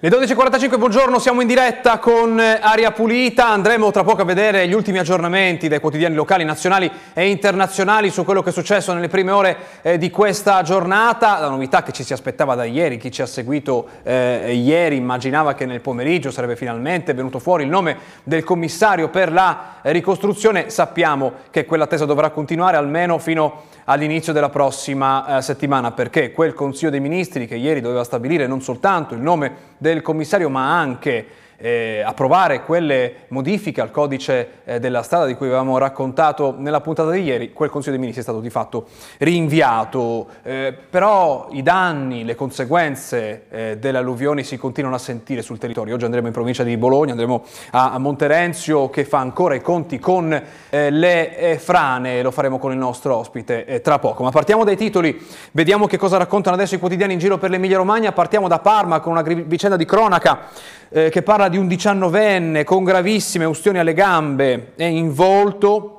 Le 12.45, buongiorno, siamo in diretta con eh, Aria Pulita, andremo tra poco a vedere gli ultimi aggiornamenti dai quotidiani locali, nazionali e internazionali su quello che è successo nelle prime ore eh, di questa giornata, la novità che ci si aspettava da ieri, chi ci ha seguito eh, ieri immaginava che nel pomeriggio sarebbe finalmente venuto fuori il nome del commissario per la ricostruzione, sappiamo che quell'attesa dovrà continuare almeno fino all'inizio della prossima eh, settimana perché quel Consiglio dei Ministri che ieri doveva stabilire non soltanto il nome del commissario ma anche eh, approvare quelle modifiche al codice eh, della strada di cui avevamo raccontato nella puntata di ieri, quel Consiglio dei Ministri è stato di fatto rinviato, eh, però i danni, le conseguenze eh, delle si continuano a sentire sul territorio. Oggi andremo in provincia di Bologna, andremo a, a Monterenzio che fa ancora i conti con eh, le eh, frane, lo faremo con il nostro ospite tra poco. Ma partiamo dai titoli, vediamo che cosa raccontano adesso i quotidiani in giro per l'Emilia Romagna, partiamo da Parma con una vicenda di cronaca eh, che parla di un diciannovenne con gravissime ustioni alle gambe e in volto.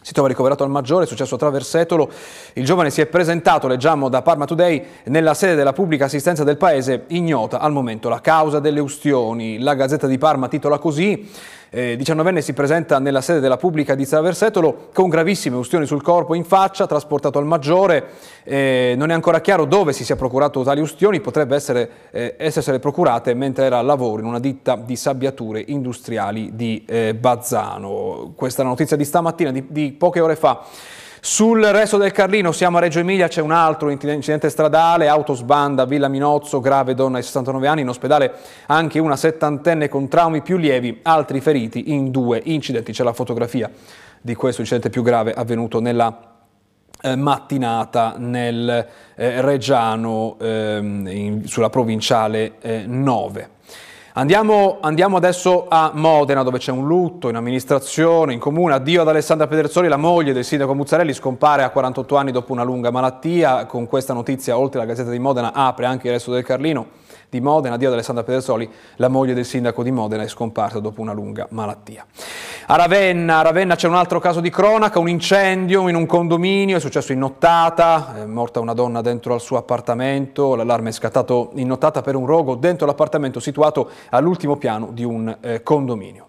Si trova ricoverato al Maggiore, è successo a Traversetolo. Il giovane si è presentato, leggiamo da Parma Today, nella sede della pubblica assistenza del paese, ignota al momento la causa delle ustioni. La Gazzetta di Parma titola così eh, 19enne si presenta nella sede della pubblica di Traversetolo con gravissime ustioni sul corpo e in faccia, trasportato al maggiore. Eh, non è ancora chiaro dove si sia procurato tali ustioni, potrebbe essere, eh, essere procurate mentre era al lavoro in una ditta di sabbiature industriali di eh, Bazzano. Questa è la notizia di stamattina, di, di poche ore fa. Sul resto del Carlino siamo a Reggio Emilia, c'è un altro incidente stradale, autosbanda, Villa Minozzo, grave donna di 69 anni, in ospedale anche una settantenne con traumi più lievi, altri feriti in due incidenti. C'è la fotografia di questo incidente più grave avvenuto nella eh, mattinata nel eh, Reggiano ehm, sulla provinciale eh, 9. Andiamo, andiamo, adesso a Modena dove c'è un lutto in amministrazione, in comune. Addio ad Alessandra Pedersoli, la moglie del sindaco Muzzarelli, scompare a 48 anni dopo una lunga malattia. Con questa notizia, oltre alla Gazzetta di Modena, apre anche il resto del Carlino di Modena, addio ad Alessandra Pedersoli, la moglie del sindaco di Modena è scomparsa dopo una lunga malattia. A Ravenna, a Ravenna c'è un altro caso di cronaca, un incendio in un condominio, è successo in nottata, è morta una donna dentro al suo appartamento, l'allarme è scattato in nottata per un rogo dentro l'appartamento situato all'ultimo piano di un eh, condominio.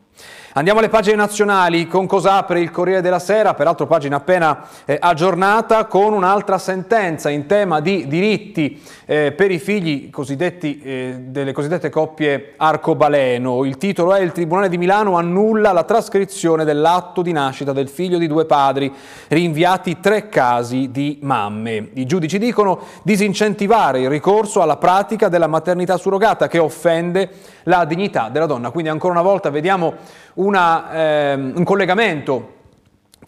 Andiamo alle pagine nazionali con cosa apre il Corriere della Sera, peraltro pagina appena eh, aggiornata con un'altra sentenza in tema di diritti eh, per i figli cosiddetti, eh, delle cosiddette coppie arcobaleno. Il titolo è Il Tribunale di Milano annulla la trascrizione dell'atto di nascita del figlio di due padri, rinviati tre casi di mamme. I giudici dicono disincentivare il ricorso alla pratica della maternità surrogata che offende la dignità della donna. Quindi ancora una volta vediamo una, ehm, un collegamento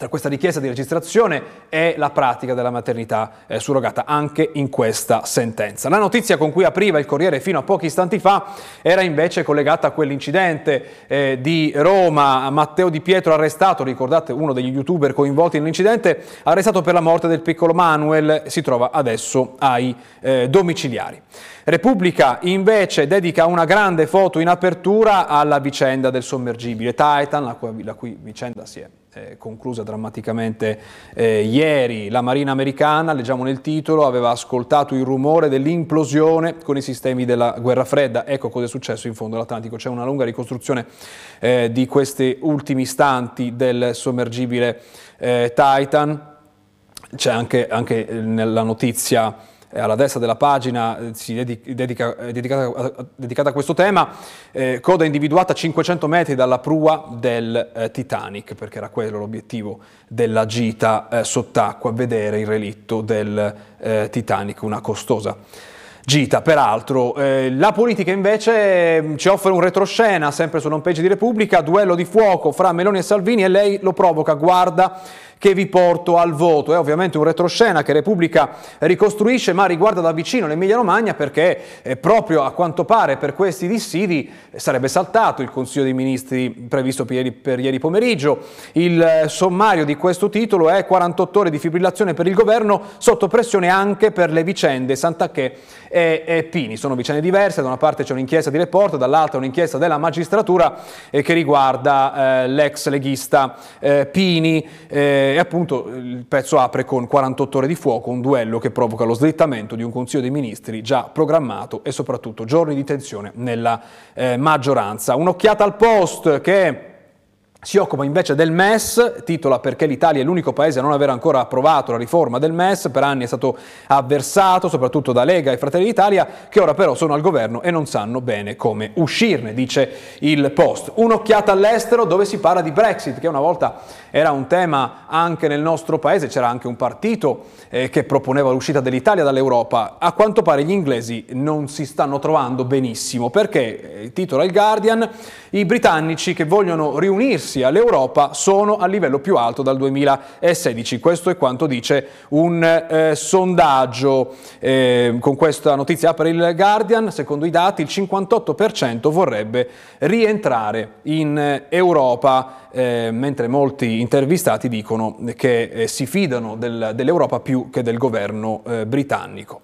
tra questa richiesta di registrazione e la pratica della maternità eh, surrogata anche in questa sentenza. La notizia con cui apriva il Corriere fino a pochi istanti fa era invece collegata a quell'incidente eh, di Roma, Matteo Di Pietro arrestato, ricordate uno degli youtuber coinvolti nell'incidente, arrestato per la morte del piccolo Manuel, si trova adesso ai eh, domiciliari. Repubblica invece dedica una grande foto in apertura alla vicenda del sommergibile Titan, la cui, la cui vicenda si è eh, conclusa drammaticamente eh, ieri. La Marina americana, leggiamo nel titolo, aveva ascoltato il rumore dell'implosione con i sistemi della guerra fredda. Ecco cosa è successo in fondo all'Atlantico. C'è una lunga ricostruzione eh, di questi ultimi istanti del sommergibile eh, Titan. C'è anche, anche nella notizia alla destra della pagina eh, si dedica, dedicata, dedicata, a questo tema, eh, coda individuata a 500 metri dalla prua del eh, Titanic, perché era quello l'obiettivo della gita eh, sott'acqua, vedere il relitto del eh, Titanic, una costosa gita. Peraltro, eh, la politica invece mm, ci offre un retroscena, sempre sull'home page di Repubblica, duello di fuoco fra Meloni e Salvini e lei lo provoca, guarda che vi porto al voto. È ovviamente un retroscena che Repubblica ricostruisce ma riguarda da vicino l'Emilia Romagna perché eh, proprio a quanto pare per questi dissidi eh, sarebbe saltato il Consiglio dei Ministri previsto per ieri, per ieri pomeriggio. Il eh, sommario di questo titolo è 48 ore di fibrillazione per il governo sotto pressione anche per le vicende Sant'Acché e, e Pini. Sono vicende diverse, da una parte c'è un'inchiesta di report, dall'altra un'inchiesta della magistratura eh, che riguarda eh, l'ex leghista eh, Pini e appunto il pezzo apre con 48 ore di fuoco, un duello che provoca lo slittamento di un Consiglio dei Ministri già programmato e soprattutto giorni di tensione nella eh, maggioranza. Un'occhiata al post che si occupa invece del MES, titola perché l'Italia è l'unico paese a non aver ancora approvato la riforma del MES, per anni è stato avversato soprattutto da Lega e Fratelli d'Italia, che ora però sono al governo e non sanno bene come uscirne, dice il Post. Un'occhiata all'estero dove si parla di Brexit, che una volta era un tema anche nel nostro paese, c'era anche un partito eh, che proponeva l'uscita dell'Italia dall'Europa. A quanto pare gli inglesi non si stanno trovando benissimo, perché, eh, titola il Guardian, i britannici che vogliono riunirsi unirsi all'Europa sono al livello più alto dal 2016. Questo è quanto dice un eh, sondaggio. Eh, con questa notizia per il Guardian, secondo i dati il 58% vorrebbe rientrare in Europa, eh, mentre molti intervistati dicono che eh, si fidano del, dell'Europa più che del governo eh, britannico.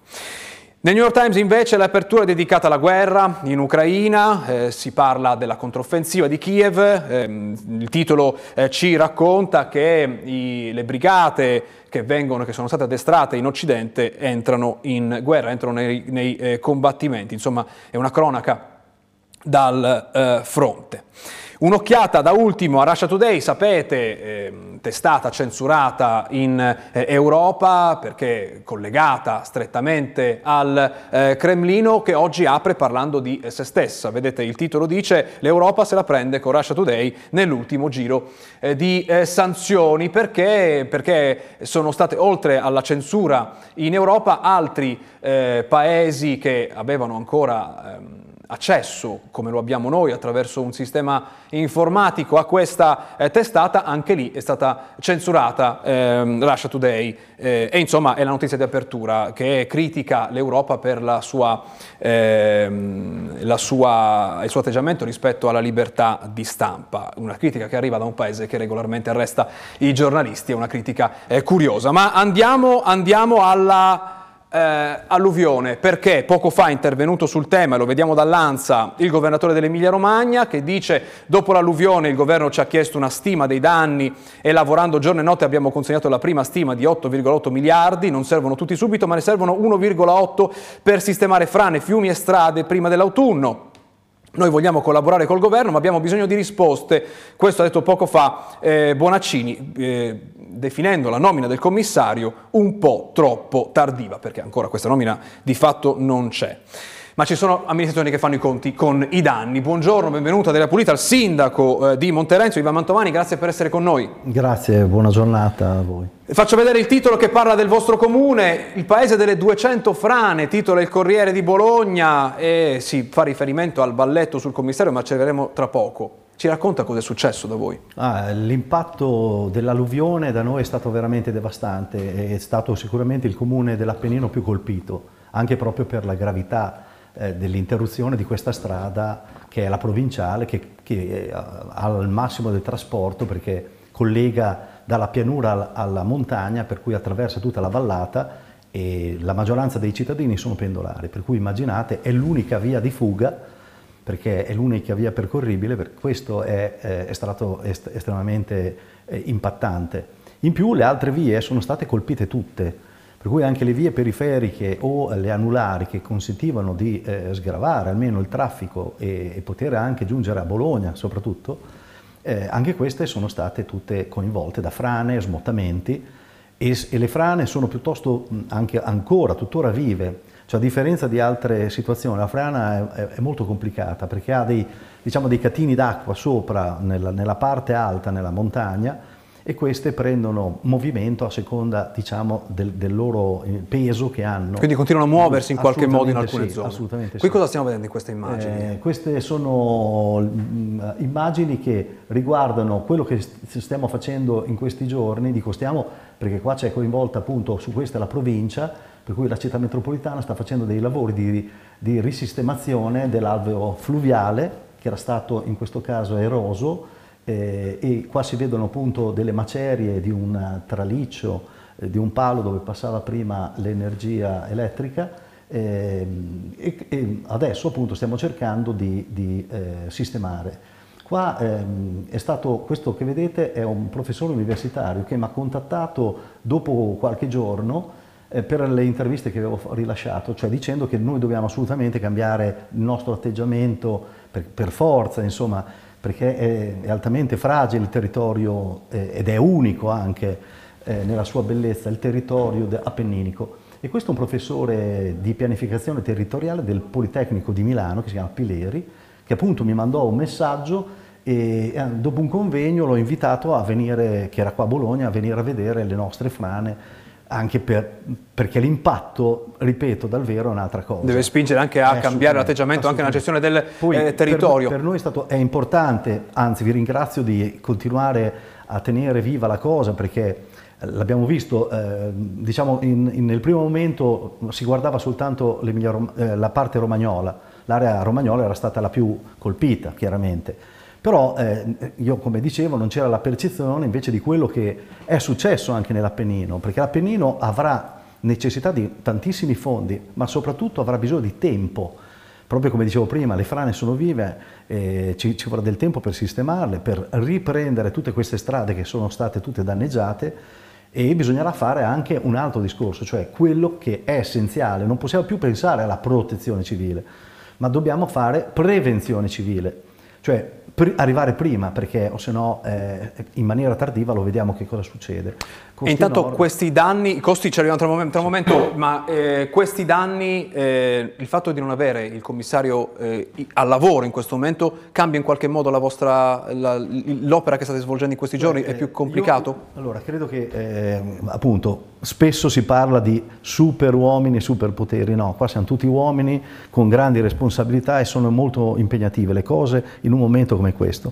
Nel New York Times invece l'apertura è dedicata alla guerra in Ucraina, eh, si parla della controffensiva di Kiev, eh, il titolo eh, ci racconta che i, le brigate che, vengono, che sono state addestrate in Occidente entrano in guerra, entrano nei, nei eh, combattimenti, insomma è una cronaca dal eh, fronte. Un'occhiata da ultimo a Russia Today, sapete, eh, testata censurata in eh, Europa perché collegata strettamente al eh, Cremlino che oggi apre parlando di se stessa. Vedete il titolo dice l'Europa se la prende con Russia Today nell'ultimo giro eh, di eh, sanzioni perché, perché, sono state oltre alla censura in Europa altri eh, paesi che avevano ancora ehm, accesso, come lo abbiamo noi, attraverso un sistema informatico a questa eh, testata, anche lì è stata censurata ehm, Russia Today eh, e insomma è la notizia di apertura che critica l'Europa per la sua, ehm, la sua, il suo atteggiamento rispetto alla libertà di stampa, una critica che arriva da un paese che regolarmente arresta i giornalisti, è una critica eh, curiosa. Ma andiamo, andiamo alla eh, alluvione, perché poco fa è intervenuto sul tema, lo vediamo dall'Ansa, il governatore dell'Emilia Romagna che dice dopo l'alluvione il governo ci ha chiesto una stima dei danni e lavorando giorno e notte abbiamo consegnato la prima stima di 8,8 miliardi, non servono tutti subito ma ne servono 1,8 per sistemare frane, fiumi e strade prima dell'autunno. Noi vogliamo collaborare col governo, ma abbiamo bisogno di risposte. Questo ha detto poco fa eh, Bonaccini, eh, definendo la nomina del commissario un po' troppo tardiva, perché ancora questa nomina di fatto non c'è ma ci sono amministrazioni che fanno i conti con i danni. Buongiorno, benvenuto Adela Pulita, al sindaco eh, di Monterenzio, Ivan Mantovani, grazie per essere con noi. Grazie, buona giornata a voi. Faccio vedere il titolo che parla del vostro comune, il paese delle 200 frane, titola il Corriere di Bologna e si fa riferimento al balletto sul commissario, ma ci arriveremo tra poco. Ci racconta cosa è successo da voi? Ah, l'impatto dell'alluvione da noi è stato veramente devastante, è stato sicuramente il comune dell'Appennino più colpito, anche proprio per la gravità eh, dell'interruzione di questa strada che è la provinciale, che, che ha il massimo del trasporto perché collega dalla pianura alla montagna, per cui attraversa tutta la vallata e la maggioranza dei cittadini sono pendolari, per cui immaginate è l'unica via di fuga perché è l'unica via percorribile, per questo è, eh, è stato est estremamente eh, impattante. In più le altre vie sono state colpite tutte, per cui anche le vie periferiche o le anulari che consentivano di eh, sgravare almeno il traffico e, e, poter anche giungere a Bologna soprattutto, eh, anche queste sono state tutte coinvolte da frane, smottamenti e, e le frane sono piuttosto anche ancora tuttora vive, cioè a differenza di altre situazioni la frana è, è molto complicata perché ha dei, diciamo, dei catini d'acqua sopra nella, nella parte alta, nella montagna, e queste prendono movimento a seconda diciamo, del, del, loro eh, peso che hanno. Quindi continuano a muoversi in qualche modo in alcune sì, zone. Assolutamente Qui sì. cosa stiamo vedendo in queste immagini? Eh, queste sono mh, mm, immagini che riguardano quello che stiamo facendo in questi giorni, dico stiamo perché qua c'è coinvolta appunto su questa la provincia, per cui la città metropolitana sta facendo dei lavori di, di risistemazione dell'alveo fluviale che era stato in questo caso eroso eh, e qua si vedono appunto delle macerie di un traliccio, eh, di un palo dove passava prima l'energia elettrica eh, e, e, adesso appunto stiamo cercando di, di eh, sistemare. Qua ehm, è stato, questo che vedete è un professore universitario che mi ha contattato dopo qualche giorno eh, per le interviste che avevo rilasciato, cioè dicendo che noi dobbiamo assolutamente cambiare il nostro atteggiamento per, per forza, insomma, perché è, è, altamente fragile il territorio eh, ed è unico anche eh, nella sua bellezza, il territorio appenninico. E questo è un professore di pianificazione territoriale del Politecnico di Milano, che si chiama Pileri, che appunto mi mandò un messaggio e eh, dopo un convegno l'ho invitato a venire, che era qua a Bologna, a venire a vedere le nostre frane anche per, perché l'impatto, ripeto, dal vero è un'altra cosa. Deve spingere anche a cambiare l'atteggiamento anche nella gestione del Poi, eh, territorio. Per, per noi è, stato, è, importante, anzi vi ringrazio di continuare a tenere viva la cosa perché l'abbiamo visto, eh, diciamo in, in, nel primo momento si guardava soltanto eh, la parte romagnola, l'area romagnola era stata la più colpita chiaramente però eh, io come dicevo non c'era la percezione invece di quello che è successo anche nell'Appennino, perché l'Appennino avrà necessità di tantissimi fondi, ma soprattutto avrà bisogno di tempo. Proprio come dicevo prima, le frane sono vive, eh, ci, ci vorrà del tempo per sistemarle, per riprendere tutte queste strade che sono state tutte danneggiate e bisognerà fare anche un altro discorso, cioè quello che è essenziale. Non possiamo più pensare alla protezione civile, ma dobbiamo fare prevenzione civile. Cioè pr arrivare prima perché o se no eh, in maniera tardiva lo vediamo che cosa succede. Costi e intanto enormi. questi danni, i costi ci arrivano tra un momento, tra un momento ma eh, questi danni, eh, il fatto di non avere il commissario eh, al lavoro in questo momento cambia in qualche modo l'opera che state svolgendo in questi giorni? è più complicato? Io, allora, credo che eh, appunto spesso si parla di super uomini, super poteri, no, qua siamo tutti uomini con grandi responsabilità e sono molto impegnative le cose in un momento come questo.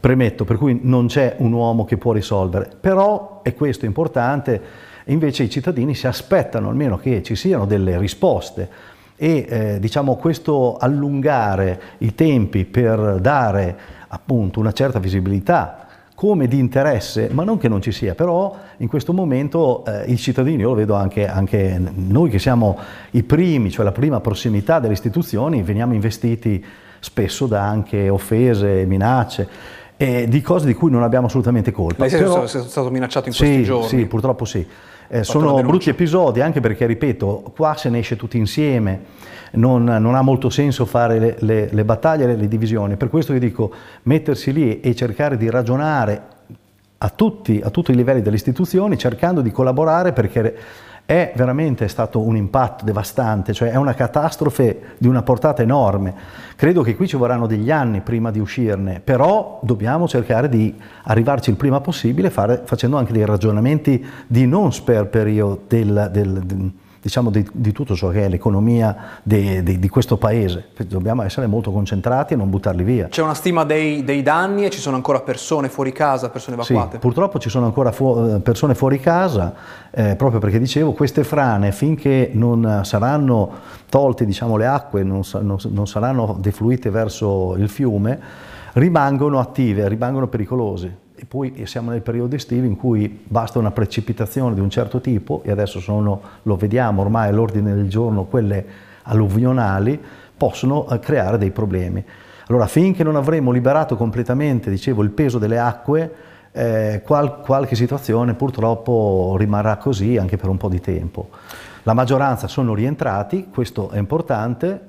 Premetto, per cui non c'è un uomo che può risolvere, però, e questo è importante, invece i cittadini si aspettano almeno che ci siano delle risposte e eh, diciamo questo allungare i tempi per dare appunto una certa visibilità come di interesse, ma non che non ci sia, però in questo momento eh, i cittadini, io lo vedo anche, anche, noi che siamo i primi, cioè la prima prossimità delle istituzioni, veniamo investiti spesso da anche offese, minacce, eh, di cose di cui non abbiamo assolutamente colpa. Lei però, è stato minacciato in questi sì, giorni? Sì, purtroppo sì. Eh, sono brutti episodi anche perché, ripeto, qua se ne esce tutti insieme, non, non ha molto senso fare le, le, le battaglie e le divisioni. Per questo vi dico, mettersi lì e cercare di ragionare a tutti, a tutti i livelli delle istituzioni, cercando di collaborare perché è veramente stato un impatto devastante, cioè è una catastrofe di una portata enorme. Credo che qui ci vorranno degli anni prima di uscirne, però dobbiamo cercare di arrivarci il prima possibile fare, facendo anche dei ragionamenti di non sperperio del, del, del diciamo, di, di, tutto ciò che è l'economia di questo paese. Dobbiamo essere molto concentrati e non buttarli via. C'è una stima dei, dei, danni e ci sono ancora persone fuori casa, persone evacuate? Sì, purtroppo ci sono ancora fu persone fuori casa, eh, proprio perché dicevo, queste frane finché non saranno tolte diciamo, le acque, non, non, non saranno defluite verso il fiume, rimangono attive, rimangono pericolose e poi siamo nel periodo estivo in cui basta una precipitazione di un certo tipo e adesso sono, lo vediamo ormai all'ordine del giorno, quelle alluvionali, possono eh, creare dei problemi. Allora finché non avremo liberato completamente, dicevo, il peso delle acque, eh, qual, qualche situazione purtroppo rimarrà così anche per un po' di tempo. La maggioranza sono rientrati, questo è importante,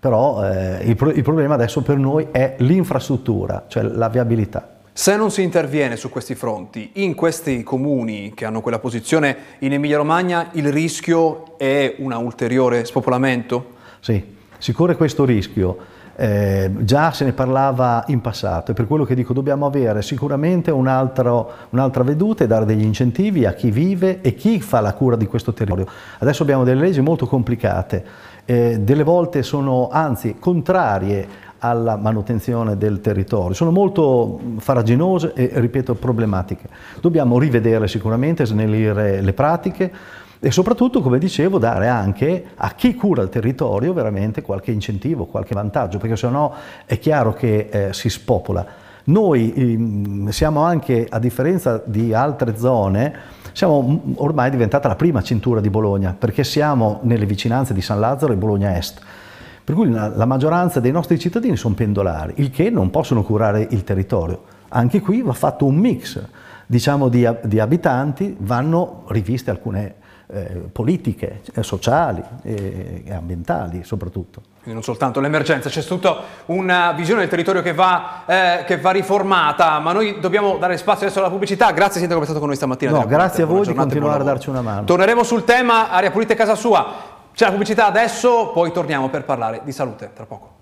però eh, il, il problema adesso per noi è l'infrastruttura, cioè la viabilità. Se non si interviene su questi fronti, in questi comuni che hanno quella posizione in Emilia-Romagna, il rischio è un ulteriore spopolamento? Sì, si corre questo rischio. Eh, già se ne parlava in passato e per quello che dico dobbiamo avere sicuramente un'altra un veduta e dare degli incentivi a chi vive e chi fa la cura di questo territorio. Adesso abbiamo delle leggi molto complicate, eh, delle volte sono anzi contrarie alla manutenzione del territorio. Sono molto faraginose e, ripeto, problematiche. Dobbiamo rivedere sicuramente, snellire le pratiche e soprattutto, come dicevo, dare anche a chi cura il territorio veramente qualche incentivo, qualche vantaggio, perché sennò è chiaro che eh, si spopola. Noi ehm, siamo anche, a differenza di altre zone, siamo ormai diventata la prima cintura di Bologna, perché siamo nelle vicinanze di San Lazzaro e Bologna Est Per cui la, maggioranza dei nostri cittadini sono pendolari, il che non possono curare il territorio. Anche qui va fatto un mix diciamo, di, di abitanti, vanno riviste alcune eh, politiche eh, sociali e, e ambientali soprattutto. Quindi non soltanto l'emergenza, c'è tutta una visione del territorio che va, eh, che va, riformata, ma noi dobbiamo dare spazio adesso alla pubblicità. Grazie Sindaco per essere stato con noi stamattina. No, grazie a voi di continuare a darci una mano. Torneremo sul tema aria pulita e casa sua. C'è la pubblicità adesso, poi torniamo per parlare di salute tra poco.